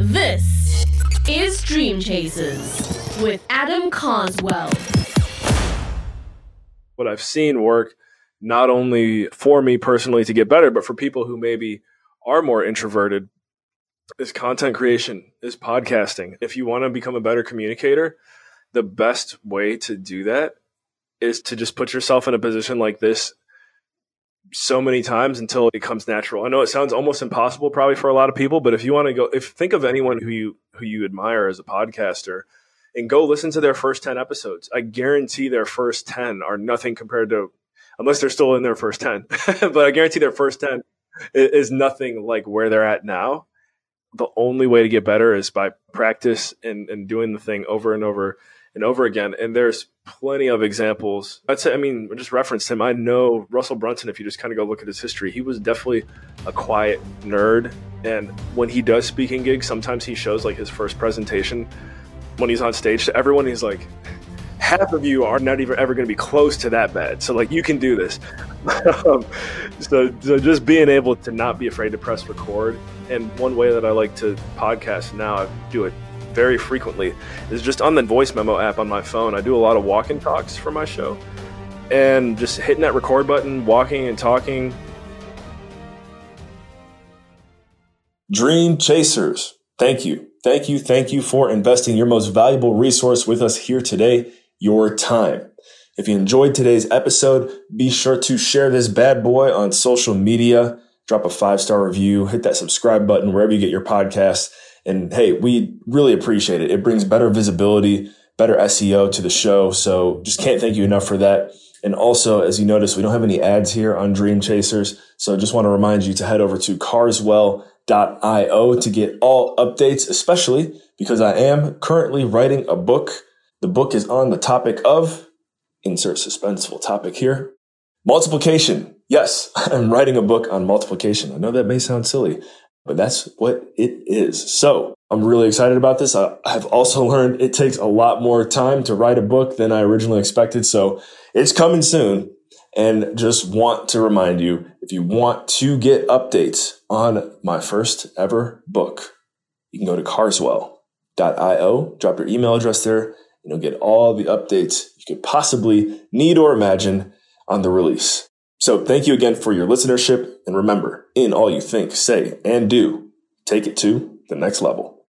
This is Dream Chasers with Adam Carswell. What I've seen work not only for me personally to get better, but for people who maybe are more introverted is content creation, is podcasting. If you want to become a better communicator, the best way to do that is to just put yourself in a position like this so many times until it becomes natural. I know it sounds almost impossible probably for a lot of people, but if you want to go if think of anyone who you who you admire as a podcaster and go listen to their first 10 episodes. I guarantee their first 10 are nothing compared to unless they're still in their first 10. but I guarantee their first 10 is nothing like where they're at now. The only way to get better is by practice and, and doing the thing over and over and over again. And there's plenty of examples. I'd say, I mean, just referenced him. I know Russell Brunson, if you just kind of go look at his history, he was definitely a quiet nerd. And when he does speaking gigs, sometimes he shows like his first presentation when he's on stage to everyone. He's like, half of you are not even ever going to be close to that bad. So like you can do this. um, so, so just being able to not be afraid to press record. And one way that I like to podcast now, I do it very frequently, is just on the voice memo app on my phone. I do a lot of walk and talks for my show. And just hitting that record button, walking and talking. Dream Chasers, thank you. Thank you. Thank you for investing your most valuable resource with us here today your time. If you enjoyed today's episode, be sure to share this bad boy on social media, drop a five star review, hit that subscribe button wherever you get your podcasts. And hey, we really appreciate it. It brings better visibility, better SEO to the show. So just can't thank you enough for that. And also, as you notice, we don't have any ads here on Dream Chasers. So just want to remind you to head over to carswell.io to get all updates, especially because I am currently writing a book the book is on the topic of insert suspenseful topic here. Multiplication. Yes, I'm writing a book on multiplication. I know that may sound silly, but that's what it is. So I'm really excited about this. I, have also learned it takes a lot more time to write a book than I originally expected. So it's coming soon. And just want to remind you, if you want to get updates on my first ever book, you can go to carswell.io, drop your email address there, and you'll get all the updates you could possibly need or imagine on the release. So thank you again for your listenership. And remember, in all you think, say, and do, take it to the next level.